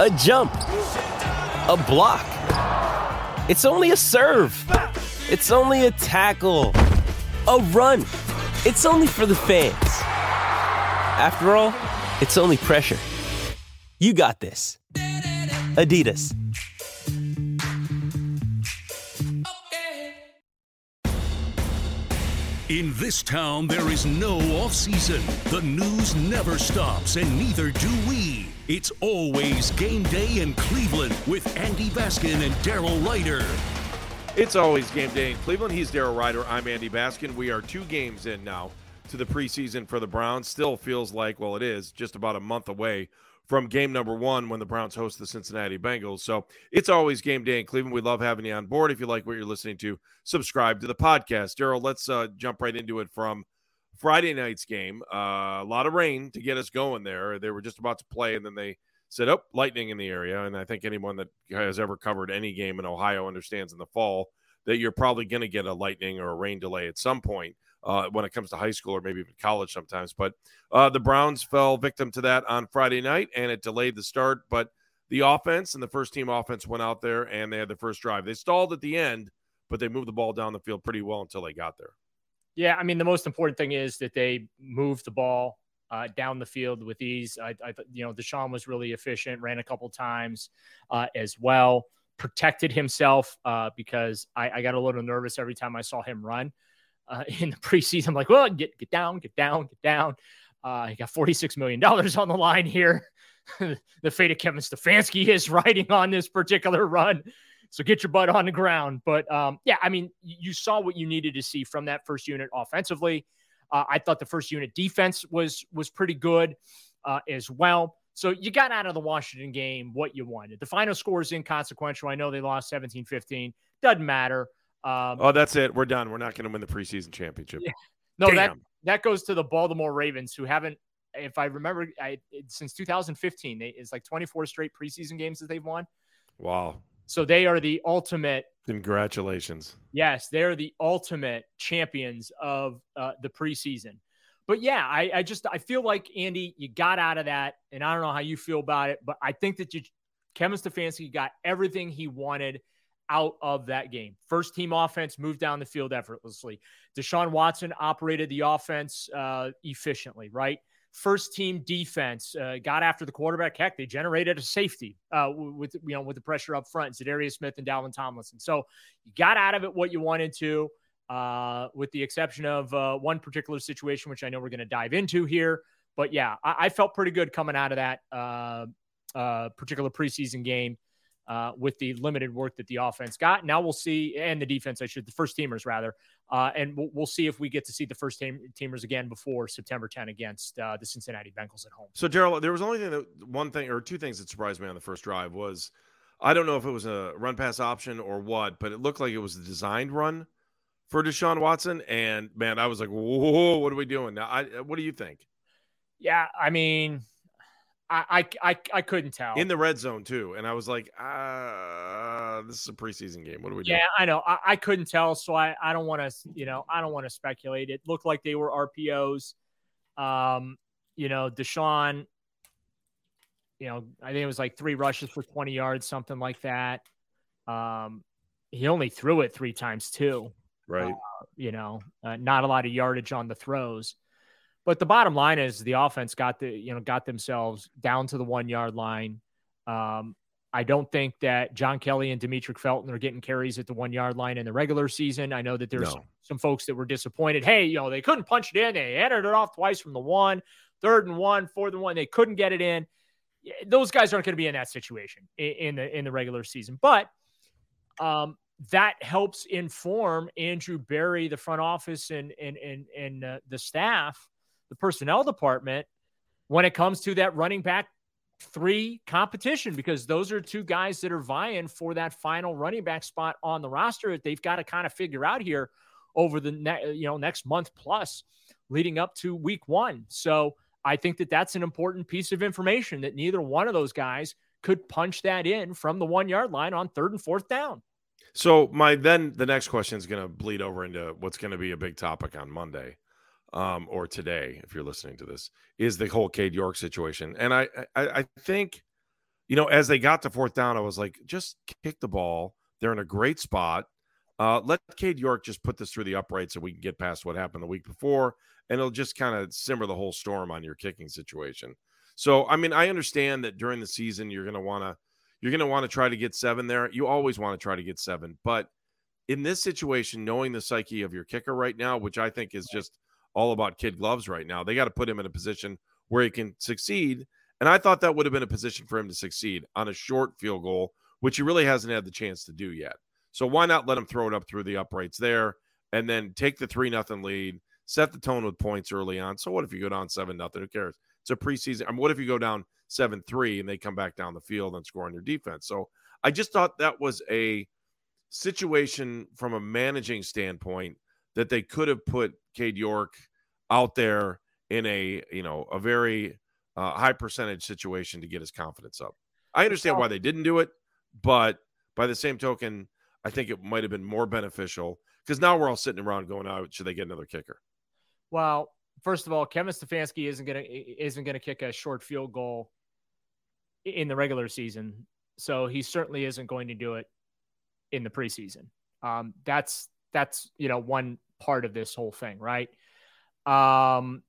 a jump, a block. It's only a serve. It's only a tackle, a run. It's only for the fans. After all, it's only pressure. You got this. Adidas. In this town, there is no off season. The news never stops, and neither do we. It's always game day in Cleveland with Andy Baskin and Daryl Ruiter. It's always game day in Cleveland. He's Daryl Ruiter. I'm Andy Baskin. We are two games in now to the preseason for the Browns. Still feels like, well, it is just about a month away from game number one when the Browns host the Cincinnati Bengals. So it's always game day in Cleveland. We love having you on board. If you like what you're listening to, subscribe to the podcast. Daryl, let's uh, jump right into it from Friday night's game. Uh, a lot of rain to get us going there. They were just about to play, and then they said, "Oh, lightning in the area." And I think anyone that has ever covered any game in Ohio understands in the fall that you're probably going to get a lightning or a rain delay at some point uh, when it comes to high school or maybe even college sometimes. But uh, the Browns fell victim to that on Friday night, and it delayed the start. But the offense and the first team offense went out there and they had the first drive. They stalled at the end, but they moved the ball down the field pretty well until they got there. Yeah, I mean the most important thing is that they moved the ball uh, down the field with ease. I, I, you know, Deshaun was really efficient, ran a couple times uh, as well, protected himself uh, because I, I, got a little nervous every time I saw him run uh, in the preseason. I'm like, well, get get down, get down, get down. Uh, he got 46 million dollars on the line here. the fate of Kevin Stefanski is riding on this particular run. So get your butt on the ground. But um, yeah, I mean, you saw what you needed to see from that first unit offensively. Uh, I thought the first unit defense was was pretty good uh, as well. So you got out of the Washington game what you wanted. The final score is inconsequential. I know they lost 17 15. Doesn't matter. Um, oh, that's it. We're done. We're not going to win the preseason championship. Yeah. No, Damn. that that goes to the Baltimore Ravens, who haven't, if I remember, I, since 2015, they, it's like 24 straight preseason games that they've won. Wow. So they are the ultimate. Congratulations. Yes, they're the ultimate champions of uh, the preseason. But yeah, I, I just I feel like Andy, you got out of that, and I don't know how you feel about it, but I think that you, Kevin Stefanski got everything he wanted out of that game. First team offense moved down the field effortlessly. Deshaun Watson operated the offense uh, efficiently, right? First team defense uh, got after the quarterback. Heck, they generated a safety uh, with you know with the pressure up front. Za'Darius Smith and Dalvin Tomlinson. So you got out of it what you wanted to, uh, with the exception of uh, one particular situation, which I know we're going to dive into here. But yeah, I, I, felt pretty good coming out of that uh, particular preseason game uh, with the limited work that the offense got. Now we'll see, and the defense, I should, the first teamers rather, uh, and we'll, we'll, see if we get to see the first team, teamers again before September 10 against uh, the Cincinnati Bengals at home. So, Daryl, there was only thing that, one thing or two things that surprised me on the first drive was I don't know if it was a run pass option or what, but it looked like it was a designed run for Deshaun Watson. And man, I was like, whoa, what are we doing now? I, what do you think? Yeah, I mean, I, I, I couldn't tell in the red zone too, and I was like, uh, this is a preseason game. What do we do? Yeah, I know. I, I couldn't tell, so I, I don't want to, you know, I don't want to speculate. It looked like they were RPOs. Um, you know, Deshaun, you know, I think it was like three rushes for 20 yards, something like that. Um, he only threw it three times too. Right. Uh, you know, uh, not a lot of yardage on the throws. But the bottom line is the offense got the you know got themselves down to the one yard line. Um, I don't think that John Kelly and Demetric Felton are getting carries at the one yard line in the regular season. I know that there's No. some folks that were disappointed. Hey, you know, they couldn't punch it in. They entered it off twice from the one, third and one, fourth and one. They couldn't get it in. Those guys aren't going to be in that situation in the in the regular season. But um, that helps inform Andrew Berry, the front office, and and and and uh, the staff, the personnel department, when it comes to that running back three competition, because those are two guys that are vying for that final running back spot on the roster that they've got to kind of figure out here over the ne- you know next month plus, leading up to week one. So I think that that's an important piece of information that neither one of those guys could punch that in from the one yard line on third and fourth down. So my then the next question is going to bleed over into what's going to be a big topic on Monday, um, or today if you're listening to this is the whole Cade York situation. And I, I I think, you know, as they got to fourth down, I was like, just kick the ball. They're in a great spot. Uh, let Cade York just put this through the upright so we can get past what happened the week before, and it'll just kind of simmer the whole storm on your kicking situation. So I mean, I understand that during the season you're going to want to you're going to want to try to get seven there. You always want to try to get seven. But in this situation, knowing the psyche of your kicker right now, which I think is just all about kid gloves right now, they got to put him in a position where he can succeed. And I thought that would have been a position for him to succeed on a short field goal, which he really hasn't had the chance to do yet. So why not let him throw it up through the uprights there and then take the three nothing lead, set the tone with points early on. So what if you go down seven nothing? Who cares? It's a preseason. I mean, what if you go down seven three and they come back down the field and score on your defense? So I just thought that was a situation from a managing standpoint that they could have put Cade York out there in a you know a very uh, high percentage situation to get his confidence up. I understand why they didn't do it, but by the same token, I think it might have been more beneficial because now we're all sitting around going, "Oh, should they get another kicker?" Well, first of all, Kevin Stefanski isn't gonna isn't gonna kick a short field goal in the regular season, so he certainly isn't going to do it in the preseason. Um, that's that's you know one part of this whole thing, right? Um,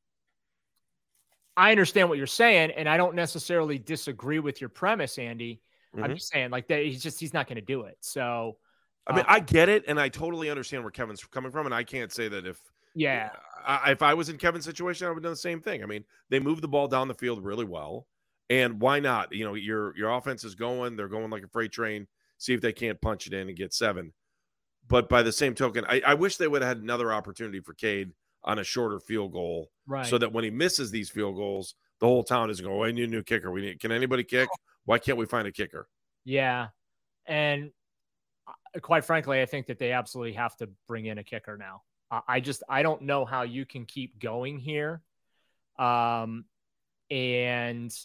I understand what you're saying, and I don't necessarily disagree with your premise, Andy. I'm Mhm. just saying, like that, he's just he's not going to do it. So, I mean, Uh, I get it, and I totally understand where Kevin's coming from, and I can't say that if yeah, I, if I was in Kevin's situation, I would have done the same thing. I mean, they moved the ball down the field really well, and why not? You know, your your offense is going; they're going like a freight train. See if they can't punch it in and get seven. But by the same token, I, I wish they would have had another opportunity for Cade on a shorter field goal, right. so that when he misses these field goals, the whole town is going, "Oh, "We need a new kicker. We need. Can anybody kick? Why can't we find a kicker?" Yeah. And uh, quite frankly, I think that they absolutely have to bring in a kicker now. I- I just I don't know how you can keep going here, um, and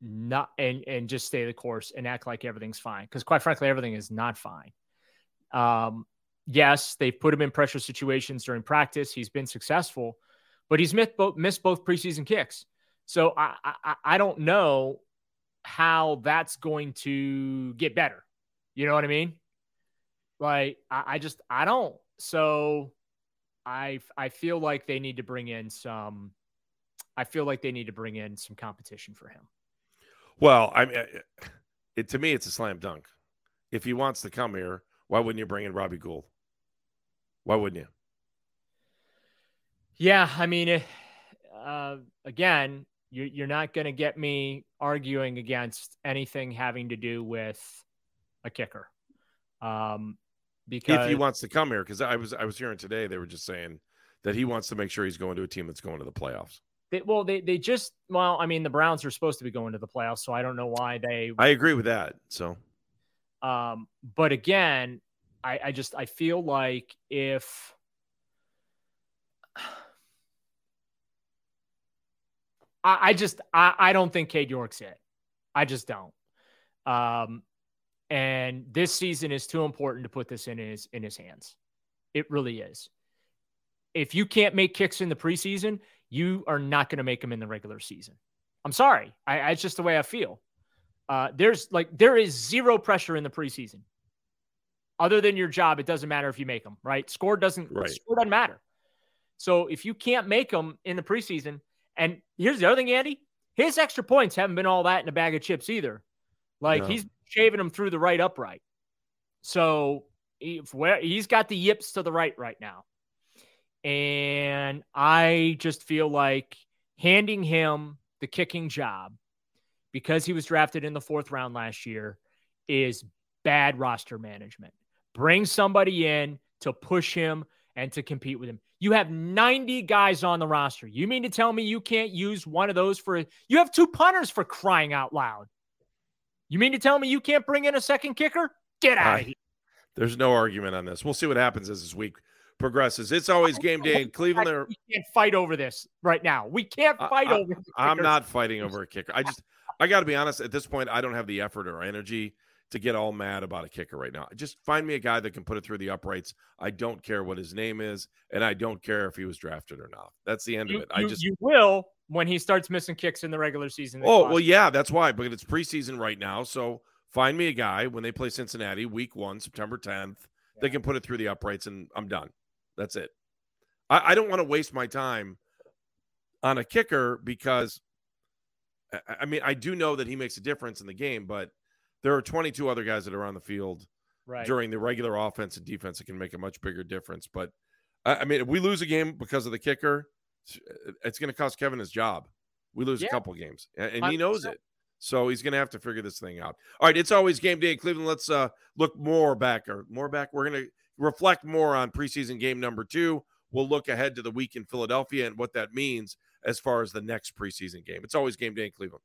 not and and just stay the course and act like everything's fine. Because quite frankly, everything is not fine. Um, yes, they've put him in pressure situations during practice. He's been successful, but he's missed both missed both preseason kicks. So I I, I don't know how that's going to get better. You know what I mean? Like I, I just I don't. So I I feel like they need to bring in some. I feel like they need to bring in some competition for him. Well, I mean, it to me, it's a slam dunk. If he wants to come here, why wouldn't you bring in Robbie Gould? Why wouldn't you? Yeah, I mean, uh, again, you're you're not going to get me arguing against anything having to do with a kicker, um, because if he wants to come here, because I was I was hearing today they were just saying that he wants to make sure he's going to a team that's going to the playoffs. They, well, they they just well, I mean, the Browns are supposed to be going to the playoffs, so I don't know why they. I agree with that. So Um, but again, I, I just I feel like if I, I just I, I don't think Cade York's it. I just don't. Um, and this season is too important to put this in his in his hands. It really is. If you can't make kicks in the preseason, you are not going to make them in the regular season. I'm sorry. I, I it's just the way I feel. Uh, there's like there is zero pressure in the preseason. Other than your job, it doesn't matter if you make them, right? Score doesn't Right. score doesn't matter. So if you can't make them in the preseason, and here's the other thing, Andy, his extra points haven't been all that in a bag of chips either. Like No. he's shaving them through the right upright. So he, where he's got the yips to the right right now. And I just feel like handing him the kicking job because he was drafted in the fourth round last year is bad roster management. Bring somebody in to push him and to compete with him. You have 90 guys on the roster. You mean to tell me you can't use one of those for you have two punters for crying out loud. You mean to tell me you can't bring in a second kicker? Get out of here. There's no argument on this. We'll see what happens as this week progresses. It's always game day in Cleveland. We can't fight over this right now. We can't fight I, over. I'm not fighting over a kicker. I just, I got to be honest. At this point, I don't have the effort or energy to get all mad about a kicker right now. Just find me a guy that can put it through the uprights. I don't care what his name is, and I don't care if he was drafted or not. That's the end you, of it. I you, just you will when he starts missing kicks in the regular season. Oh well, yeah, that's why. But it's preseason right now, so find me a guy when they play Cincinnati, Week One, September 10th. Yeah. They can put it through the uprights, and I'm done. That's it. I, I don't want to waste my time on a kicker because, I mean, I do know that he makes a difference in the game, but there are 22 other guys that are on the field right. during the regular offense and defense that can make a much bigger difference. But I mean, if we lose a game because of the kicker, it's going to cost Kevin his job. We lose yeah. a couple games, and he knows it. So he's going to have to figure this thing out. All right, it's always game day in Cleveland. Let's uh, look more back or more back. We're going to reflect more on preseason game number two. We'll look ahead to the week in Philadelphia and what that means as far as the next preseason game. It's always game day in Cleveland.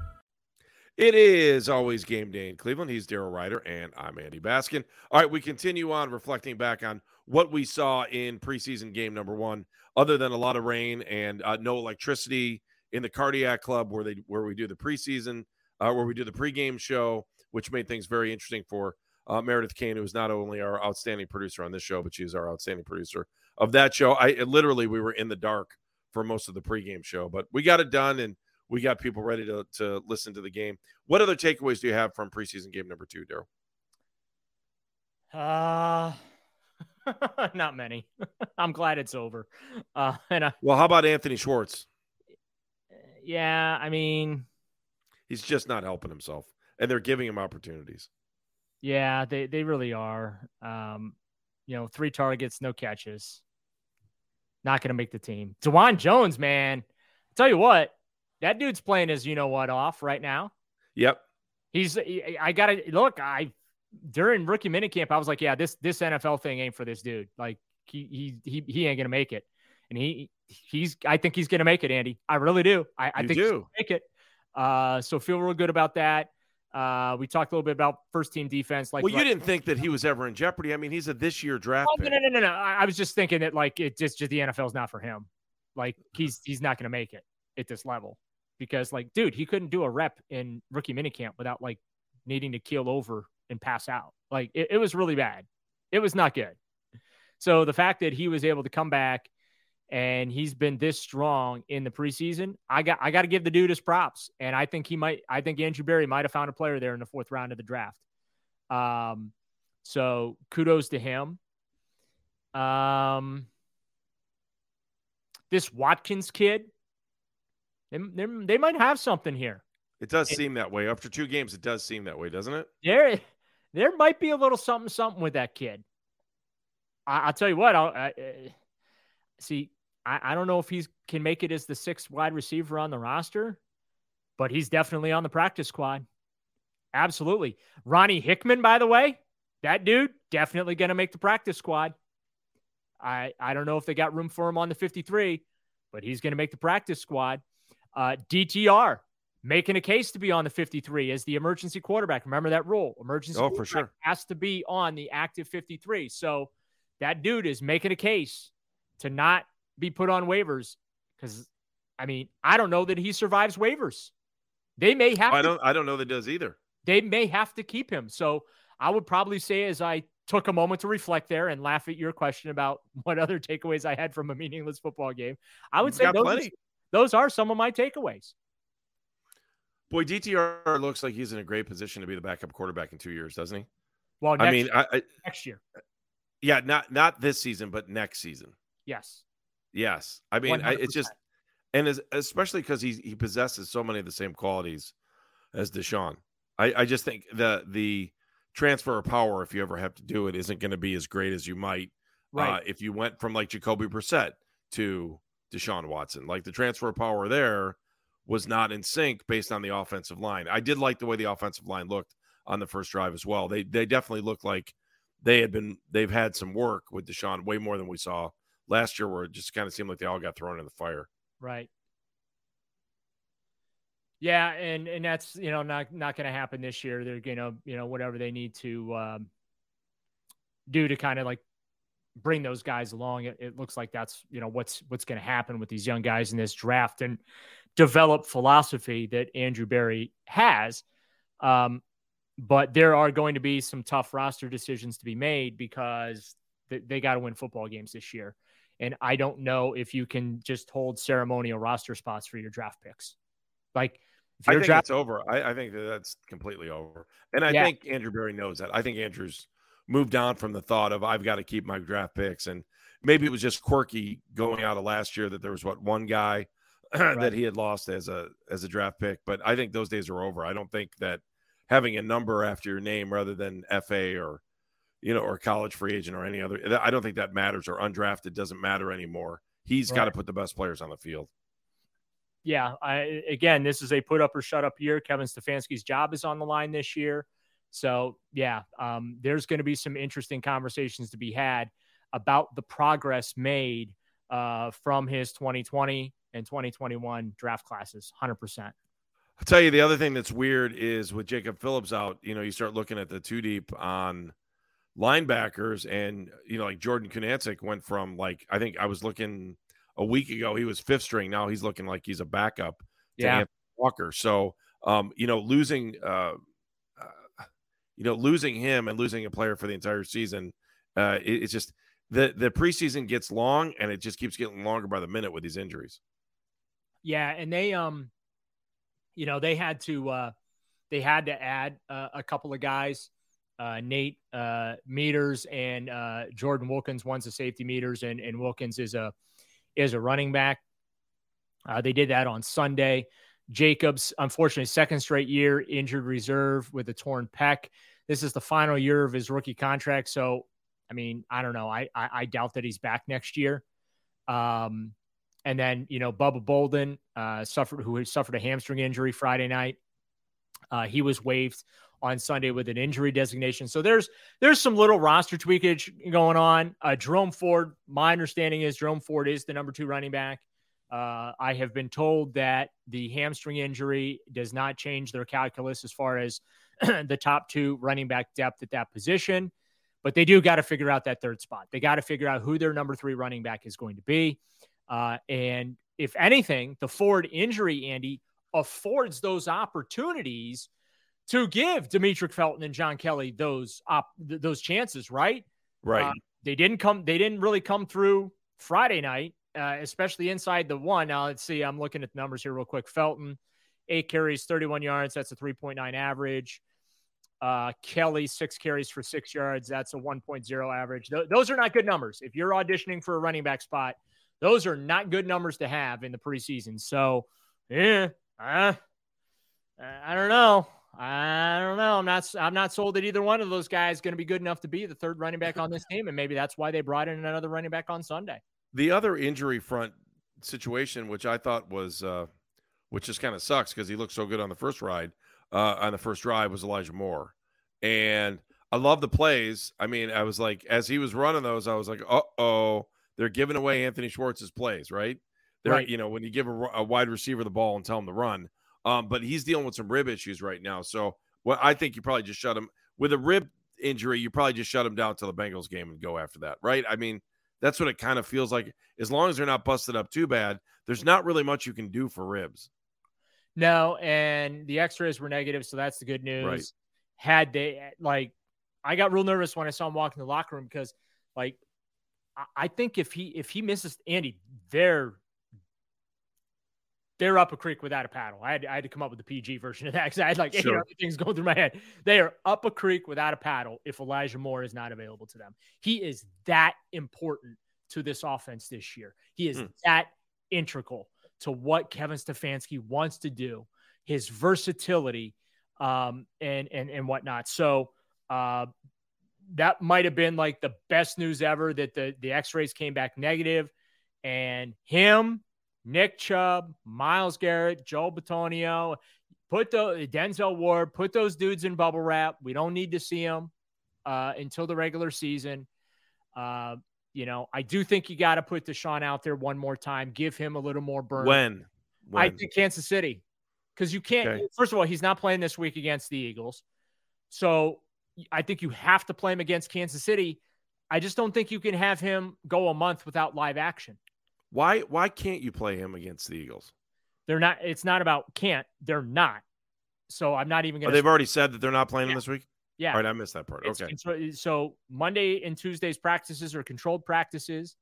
It is always game day in Cleveland. He's Daryl Ruiter, and I'm Andy Baskin. All right, we continue on reflecting back on what we saw in preseason game number one, other than a lot of rain and uh, no electricity in the cardiac club where they where we do the preseason, uh, where we do the pregame show, which made things very interesting for uh, Meredith Kane, who is not only our outstanding producer on this show, but she's our outstanding producer of that show. I literally we were in the dark for most of the pregame show, but we got it done and we got people ready to, to listen to the game. What other takeaways do you have from preseason game number two, Daryl? Uh, not many. I'm glad it's over. Uh, and I, well, how about Anthony Schwartz? Yeah, I mean, he's just not helping himself, and they're giving him opportunities. Yeah, they they really are. Um, you know, three targets, no catches. Not going to make the team. Dawand Jones, man, I'll tell you what, that dude's playing his you know what off right now. Yep. He's I gotta look, I during rookie minicamp, I was like, yeah, this this NFL thing ain't for this dude. Like he he he, he ain't gonna make it. And he he's I think he's gonna make it, Andy. I really do. I, I think do. make it. Uh so feel real good about that. Uh, we talked a little bit about first team defense. Like, well, you didn't think that he was ever in jeopardy. I mean, he's a this year draft. Oh, no, no, no, no, no. I, I was just thinking that like it just, just the NFL's not for him. Like he's he's not going to make it at this level because like, dude, he couldn't do a rep in rookie minicamp without like needing to keel over and pass out. Like it, it was really bad. It was not good. So the fact that he was able to come back and he's been this strong in the preseason, I got I got to give the dude his props. And I think he might. I think Andrew Berry might have found a player there in the fourth round of the draft. Um, so kudos to him. Um, this Watkins kid, they, they might have something here. It does it, seem that way. After two games, it does seem that way, doesn't it? There, there might be a little something, something with that kid. I, will tell you what. I'll, I, see, I, I don't know if he can make it as the sixth wide receiver on the roster, but he's definitely on the practice squad. Absolutely. Ronnie Hickman, by the way, that dude definitely going to make the practice squad. I I don't know if they got room for him on the 53, but he's going to make the practice squad. Uh, DTR making a case to be on the 53 as the emergency quarterback. Remember that rule? Emergency oh, for sure. has to be on the active 53. So that dude is making a case to not be put on waivers because I mean, I don't know that he survives waivers. They may have I don't I don't know that does either. They may have to keep him. So I would probably say as I took a moment to reflect there and laugh at your question about what other takeaways I had from a meaningless football game. I would You've say got those, plenty. Those are some of my takeaways. Boy, DTR looks like he's in a great position to be the backup quarterback in two years, doesn't he? Well, next I mean, year, I, I, next year. yeah, not not this season, but next season. Yes. Yes, I mean, I, it's just, and as, especially because he he possesses so many of the same qualities as Deshaun. I, I just think the the transfer of power, if you ever have to do it, isn't going to be as great as you might uh, Right. if you went from like Jacoby Brissett to Deshaun Watson. Like the transfer power there was not in sync based on the offensive line. I did like the way the offensive line looked on the first drive as well. They they definitely looked like they had been they've had some work with Deshaun way more than we saw last year, where it just kind of seemed like they all got thrown in the fire. Right. Yeah, and and that's you know not not going to happen this year. They're you know you know whatever they need to um, do to kind of like bring those guys along. It, it looks like that's you know what's what's going to happen with these young guys in this draft and develop philosophy that Andrew Berry has. Um, but there are going to be some tough roster decisions to be made because they, they got to win football games this year. And I don't know if you can just hold ceremonial roster spots for your draft picks. Like, if I think draft, it's over. I, I think that that's completely over, and I Yeah. think Andrew Berry knows that. I think Andrew's moved on from the thought of I've got to keep my draft picks, and maybe it was just quirky going out of last year that there was what one guy Right. that he had lost as a as a draft pick, but I think those days are over. I don't think that having a number after your name rather than FA or you know or college free agent or any other, I don't think that matters or undrafted doesn't matter anymore. He's got to put the best players on the field. yeah, I, again, this is a put up or shut up year. Kevin Stefanski's job is on the line this year. So, yeah, um, there's going to be some interesting conversations to be had about the progress made uh, from his 2020 and 2021 draft classes. 100%. I'll tell you the other thing that's weird is with Jacob Phillips out, you know, you start looking at the two deep on linebackers, and you know, like Jordan Kunaszyk went from like I think I was looking a week ago, he was fifth string. Now he's looking like he's a backup to Yeah. Anthony Walker. So, um, you know, losing, uh, you know, losing him and losing a player for the entire season, uh, it, it's just the the preseason gets long, and it just keeps getting longer by the minute with these injuries. Yeah, and they um you know, they had to uh they had to add uh, a couple of guys. Uh, Nate uh, Meadors and uh, Jordan Wilkins. One's a safety Meadors, and, and Wilkins is a is a running back. Uh, they did that on Sunday. Jacobs, unfortunately, second straight year injured reserve with a torn pec. This is the final year of his rookie contract. So, I mean, I don't know. I I, I doubt that he's back next year. Um, and then you know, Bubba Bolden uh, suffered who suffered a hamstring injury Friday night. Uh, he was waived on Sunday with an injury designation. So there's there's some little roster tweakage going on. Uh, Jerome Ford, my understanding is Jerome Ford is the number two running back. Uh, I have been told that the hamstring injury does not change their calculus as far as the top two running back depth at that position, but they do got to figure out that third spot. They got to figure out who their number three running back is going to be. Uh, and if anything, the Ford injury, Andy, affords those opportunities to give Demetric Felton and John Kelly those op- th- those chances, right? Right. Uh, they didn't come. They didn't really come through Friday night, uh, especially inside the one. Now let's see. I'm looking at the numbers here real quick. Felton, eight carries, 31 yards. That's a 3.9 average. Uh, Kelly, six carries for six yards. That's a 1.0 average. Th- those are not good numbers. If you're auditioning for a running back spot, those are not good numbers to have in the preseason. So, yeah, uh, I don't know. I don't know. I'm not. I'm not sold that either one of those guys is going to be good enough to be the third running back on this team, and maybe that's why they brought in another running back on Sunday. The other injury front situation, which I thought was, uh, which just kind of sucks because he looked so good on the first ride, uh, on the first drive, was Elijah Moore, and I love the plays. I mean, I was like, as he was running those, I was like, uh oh, they're giving away Anthony Schwartz's plays, right? They're, Right. you know, when you give a, a wide receiver the ball and tell him to run. Um, but he's dealing with some rib issues right now. So, well, I think you probably just shut him with a rib injury. You probably just shut him down to the Bengals game and go after that, right? I mean, that's what it kind of feels like. As long as they're not busted up too bad, there's not really much you can do for ribs. No, and the X-rays were negative, so that's the good news. Right. Had they like, I got real nervous when I saw him walk in the locker room because, like, I, I think if he if he misses Andy, they're they're up a creek without a paddle. I had, I had to come up with the PG version of that because I had like eight Sure. other things going through my head. They are up a creek without a paddle if Elijah Moore is not available to them. He is that important to this offense this year. He is Hmm. that integral to what Kevin Stefanski wants to do, his versatility, um, and and and whatnot. So uh, that might have been like the best news ever that the the X-rays came back negative, and him, Nick Chubb, Myles Garrett, Joe Bitonio, put the Denzel Ward, put those dudes in bubble wrap. We don't need to see them uh, until the regular season. Uh, you know, I do think you got to put Deshaun out there one more time, give him a little more burn. When? I think Kansas City, because you can't. Okay. First of all, he's not playing this week against the Eagles, so I think you have to play him against Kansas City. I just don't think you can have him go a month without live action. Why? Why can't you play him against the Eagles? They're not. It's not about can't. They're not. So I'm not even Oh, going to. they've already said that they're not playing him this week. Yeah. All right, I missed that part. It's Okay. contro- so Monday and Tuesday's practices are controlled practices.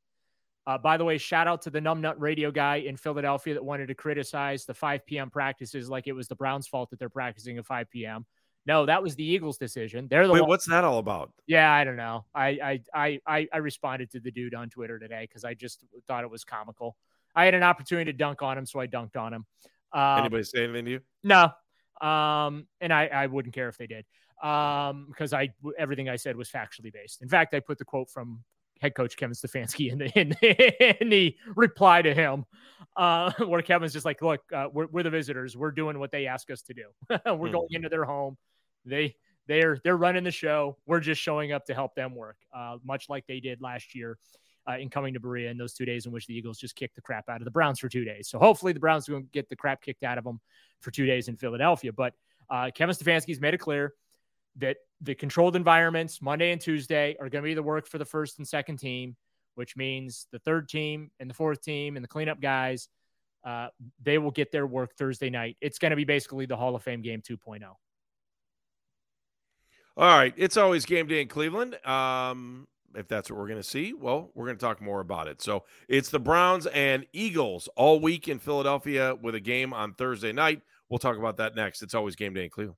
Uh, by the way, shout out to the Numbnut radio guy in Philadelphia that wanted to criticize the 5 p.m. practices like it was the Browns' fault that they're practicing at 5 p.m. No, that was the Eagles' decision. They're the Wait, one- what's that all about? Yeah, I don't know. I I I I, I responded to the dude on Twitter today because I just thought it was comical. I had an opportunity to dunk on him, so I dunked on him. Um, Anybody say anything to you? no. Um, and I, I wouldn't care if they did. Um, because I everything I said was factually based. In fact, I put the quote from head coach Kevin Stefanski in the in, in the reply to him, uh, where Kevin's just like, look, uh, we're, we're the visitors. We're doing what they ask us to do. we're going into their home. They they're they're running the show. We're just showing up to help them work, uh, much like they did last year uh, in coming to Berea in those two days in which the Eagles just kicked the crap out of the Browns for two days. So hopefully the Browns will get the crap kicked out of them for two days in Philadelphia. But uh, Kevin Stefanski's made it clear that the controlled environments Monday and Tuesday are going to be the work for the first and second team, which means the third team and the fourth team and the cleanup guys, uh, they will get their work Thursday night. It's going to be basically the Hall of Fame game oh. 2.0. All right, it's always game day in Cleveland. Um, if that's what we're going to see, well, we're going to talk more about it. So it's the Browns and Eagles all week in Philadelphia with a game on Thursday night. We'll talk about that next. It's always game day in Cleveland.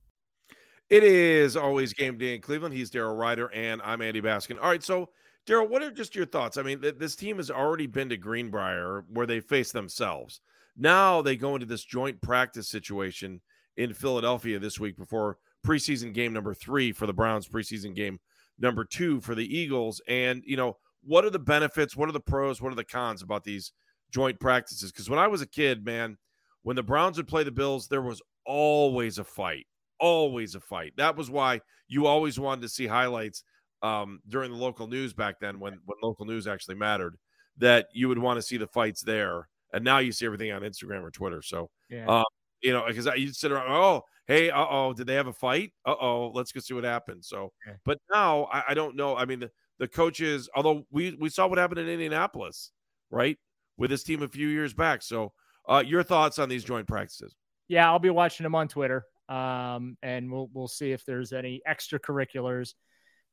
It is always game day in Cleveland. He's Daryl Ruiter, and I'm Andy Baskin. All right, so Daryl, what are just your thoughts? I mean, th- this team has already been to Greenbrier where they face themselves. Now they go into this joint practice situation in Philadelphia this week before preseason game number three for the Browns, preseason game number two for the Eagles. And, you know, what are the benefits? What are the pros? What are the cons about these joint practices? Because when I was a kid, man, when the Browns would play the Bills, there was always a fight always a fight. That was why you always wanted to see highlights um, during the local news back then, when when local news actually mattered. That you would want to see the fights there, and now you see everything on Instagram or Twitter. So, Yeah. um, you know, because you'd sit around, oh, hey, uh oh, did they have a fight? Uh oh, let's go see what happened. So, Okay. but now I, I don't know. I mean, the, the coaches, although we we saw what happened in Indianapolis, right, with this team a few years back. So, uh, your thoughts on these joint practices? Yeah, I'll be watching them on Twitter. Um, and we'll we'll see if there's any extracurriculars.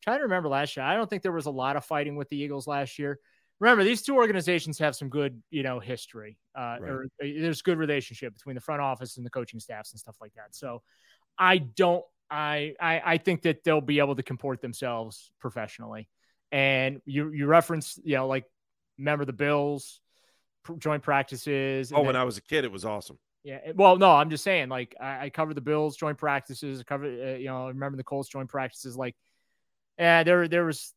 trying to remember last year. I don't think there was a lot of fighting with the Eagles last year. Remember, these two organizations have some good, you know, history. Uh, Right. or there's good relationship between the front office and the coaching staffs and stuff like that. So, I don't. I I, I think that they'll be able to comport themselves professionally. And you you reference, you know, like remember the Bills joint practices. Oh, when then- I was a kid, it was awesome. Yeah. Well, no, I'm just saying, like, I, I covered the Bills joint practices. I covered, uh, you know, remember the Colts joint practices. Like, yeah, there, there was,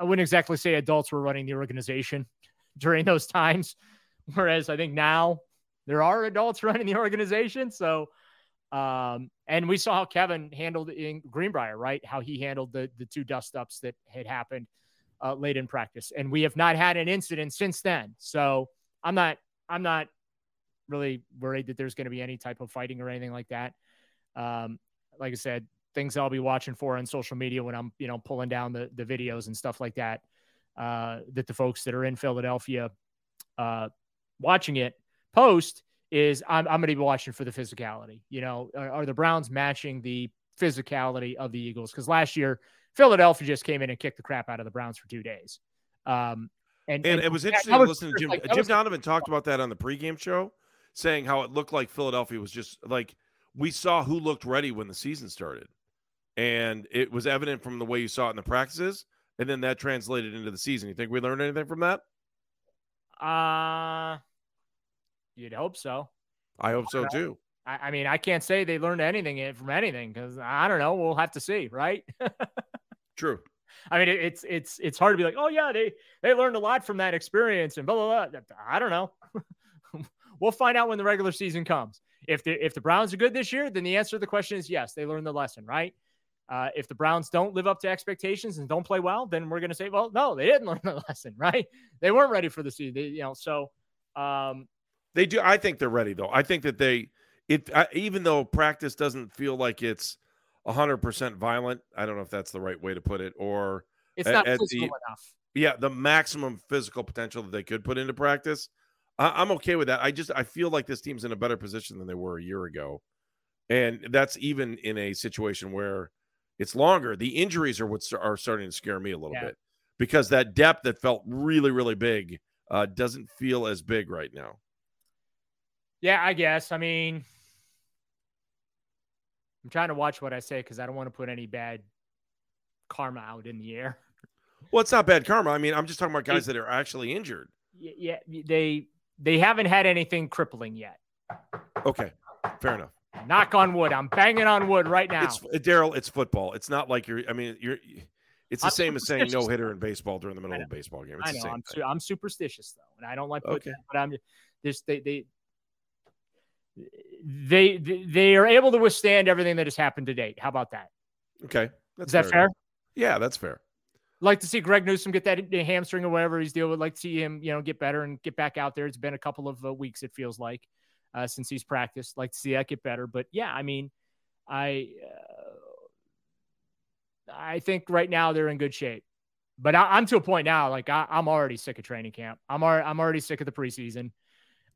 I wouldn't exactly say adults were running the organization during those times. Whereas I think now there are adults running the organization. So, um, and we saw how Kevin handled in Greenbrier, right? How he handled the, the two dust ups that had happened uh, late in practice. And we have not had an incident since then. So I'm not, I'm not really worried that there's going to be any type of fighting or anything like that. Um, like I said, things I'll be watching for on social media when I'm, you know, pulling down the, the videos and stuff like that, uh, that the folks that are in Philadelphia, uh, watching it post is I'm, I'm going to be watching for the physicality, you know, are, are the Browns matching the physicality of the Eagles? Cause last year Philadelphia just came in and kicked the crap out of the Browns for two days. Um, and, And and it was interesting that to listen to Jim. like, Jim Donovan talked about that on the pregame show, saying how it looked like Philadelphia was just like we saw who looked ready when the season started, and it was evident from the way you saw it in the practices, and then that translated into the season. You think we learned anything from that? Uh, you'd hope so. I hope so too. I, I mean, I can't say they learned anything from anything because I don't know. We'll have to see, right? True. I mean, it, it's it's it's hard to be like, oh yeah, they they learned a lot from that experience and blah blah blah. I don't know. we'll find out when the regular season comes. If the if the Browns are good this year, then the answer to the question is yes, they learned the lesson, right? Uh, if the Browns don't live up to expectations and don't play well, then we're going to say, well, no, they didn't learn the lesson, right? They weren't ready for the season, They- you know. So, um, They do. I think they're ready though. I think that they, it I, even though practice doesn't feel like it's hundred percent violent. I don't know if that's the right way to put it, or it's at- not physical the- enough. yeah, the maximum physical potential that they could put into practice. I, I'm okay with that. I just I feel like this team's in a better position than they were a year ago, and that's even in a situation where it's longer. The injuries are what are starting to scare me a little Yeah. bit because that depth that felt really really big uh, doesn't feel as big right now. Yeah, I guess. I mean, I'm trying to watch what I say because I don't want to put any bad karma out in the air. Well, it's not bad karma. I mean, I'm just talking about guys that are actually injured. Yeah, they they haven't had anything crippling yet. Okay, fair enough. Knock on wood. I'm banging on wood right now. It's uh, Daryl. It's football. It's not like you're. I mean, you're. It's the I'm same as saying no hitter in baseball during the middle of a baseball game. It's I the know. same I'm, su- I'm superstitious though, and I don't like putting Okay. that, but I'm just they they they they are able to withstand everything that has happened to date. How about that? Okay, that's Is that fair? enough. Yeah, that's fair. Like to see Greg Newsome get that hamstring or whatever he's dealing with. Like to see him, you know, get better and get back out there. It's been a couple of uh, weeks, it feels like, uh, since he's practiced. Like to see that get better. But yeah, I mean, I uh, I think right now they're in good shape. But I, I'm to a point now, like I, I'm already sick of training camp. I'm already, I'm already sick of the preseason.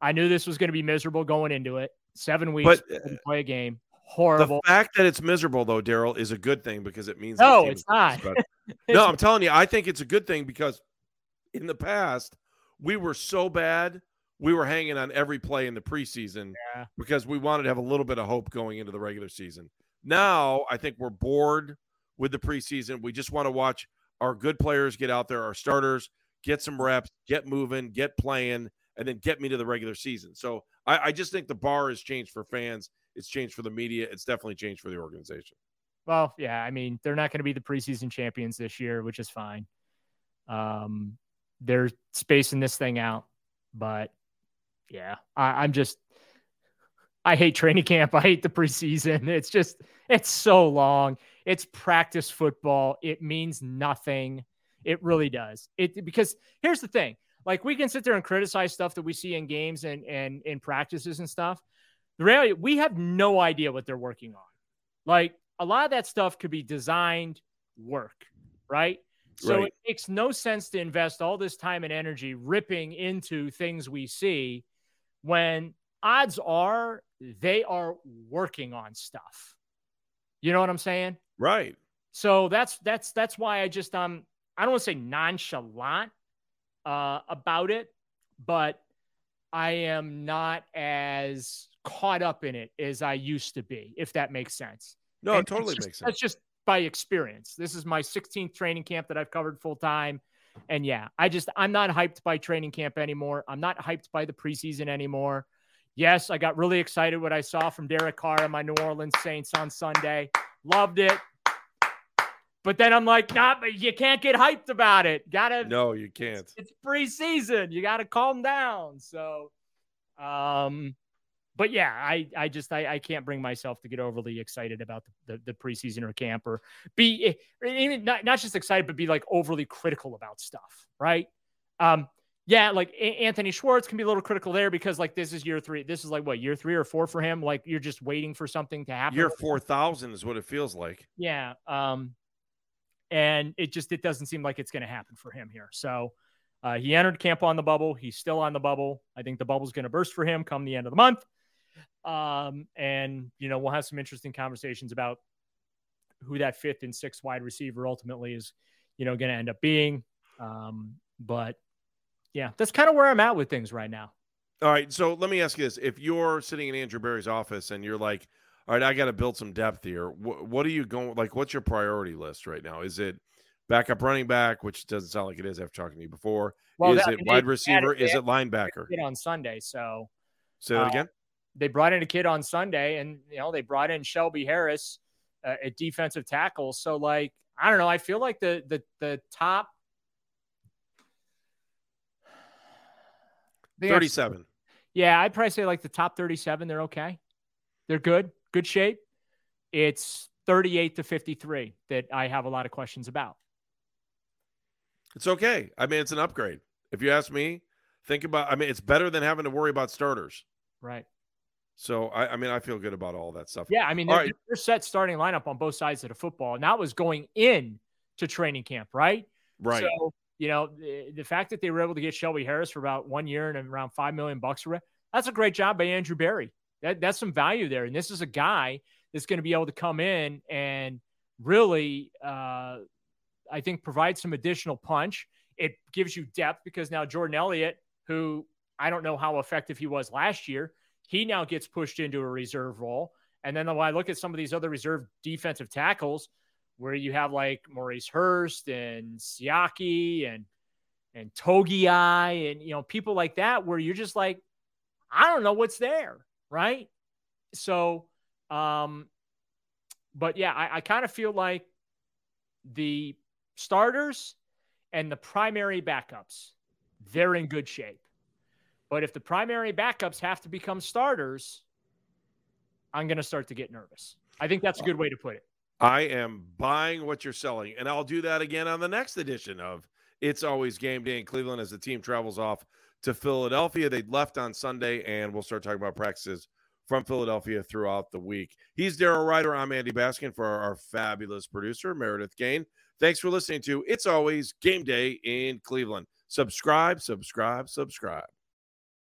I knew this was going to be miserable going into it. Seven weeks But, to play a game, horrible. The fact that it's miserable though, Daryl, is a good thing because it means No, it's not. no, I'm telling you, I think it's a good thing because in the past we were so bad, we were hanging on every play in the preseason Yeah. because we wanted to have a little bit of hope going into the regular season. Now I think we're bored with the preseason. We just want to watch our good players get out there, our starters get some reps, get moving, get playing, and then get me to the regular season. So I, I just think the bar has changed for fans. It's changed for the media. It's definitely changed for the organization. Well, yeah, I mean, they're not going to be the preseason champions this year, which is fine. Um, they're spacing this thing out, but yeah, I, I'm just I hate training camp. I hate the preseason. It's just, it's so long. It's practice football. It means nothing. It really does. It because here's the thing. Like we can sit there and criticize stuff that we see in games and and in practices and stuff. The reality, we have no idea what they're working on. Like a lot of that stuff could be designed work, right? So Right. it makes no sense to invest all this time and energy ripping into things we see when odds are they are working on stuff. You know what I'm saying? Right. So that's that's that's why I just um I don't want to say nonchalant uh, about it, but I am not as caught up in it as I used to be, if that makes sense. No, And it totally just- makes sense. That's just by experience. This is my 16th training camp that I've covered full time. And yeah, I just, I'm not hyped by training camp anymore. I'm not hyped by the preseason anymore. Yes, I got really excited what I saw from Derek Carr and my New Orleans Saints on Sunday. Loved it. But then I'm like, nah, but you can't get hyped about it. Gotta, No, you can't. it's preseason. You got to calm down. So, um, but yeah, I, I just, I, I can't bring myself to get overly excited about the, the, the preseason or camp or be even not, not just excited, but be like overly critical about stuff. Right. Um, yeah, like Anthony Schwartz can be a little critical there because like this is year three. This is like what year three or four for him. Like you're just waiting for something to happen. Year 4,000 is what it feels like. Yeah. Um, and it just it doesn't seem like it's going to happen for him here. So uh, he entered camp on the bubble. He's still on the bubble. I think the bubble's going to burst for him come the end of the month. Um, and you know we'll have some interesting conversations about who that fifth and sixth wide receiver ultimately is, you know, going to end up being. Um, but yeah, that's kind of where I'm at with things right now. All right. So let me ask you this. If you're sitting in Andrew Berry's office and you're like, all right, I got to build some depth here. What, what are you going like? What's your priority list right now? Is it backup running back, which doesn't sound like it is after talking to you before? Well, is that- it wide receiver? Is it linebacker? On Sunday, so Say that uh, again. They brought in a kid on Sunday, and you know they brought in Shelby Harris uh, at defensive tackle. So like I don't know, I feel like the the the top I think I- 37. Yeah, I'd probably say like the top 37, they're okay. They're good, good shape. It's 38 to 53 that I have a lot of questions about. It's okay. I mean, it's an upgrade. If you ask me, think about. I mean, it's better than having to worry about starters. Right. So I, I mean, I feel good about all that stuff. Yeah, I mean, they're, right. they're set starting lineup on both sides of the football, and that was going in to training camp, right? Right. So, you know, the, the fact that they were able to get Shelby Harris for about one year and around five million bucks that's a great job by Andrew Berry. That, that's some value there. And this is a guy that's going to be able to come in and really, uh, I think, provide some additional punch. It gives you depth because now Jordan Elliott, who I don't know how effective he was last year, he now gets pushed into a reserve role. And then when I look at some of these other reserve defensive tackles, where you have like Maurice Hurst and Siaki and and Togiai and you know people like that, where you're just like, I don't know what's there, right? So, um, but yeah, I, I kind of feel like the starters and the primary backups, they're in good shape. But if the primary backups have to become starters, I'm going to start to get nervous. I think that's a good way to put it. I am buying what you're selling, and I'll do that again on the next edition of It's Always Game Day in Cleveland as the team travels off to Philadelphia. They left on Sunday, and we'll start talking about practices from Philadelphia throughout the week. He's Daryl Ruiter. I'm Andy Baskin for our fabulous producer, Meredith Gain. Thanks for listening to It's Always Game Day in Cleveland. Subscribe, subscribe, subscribe.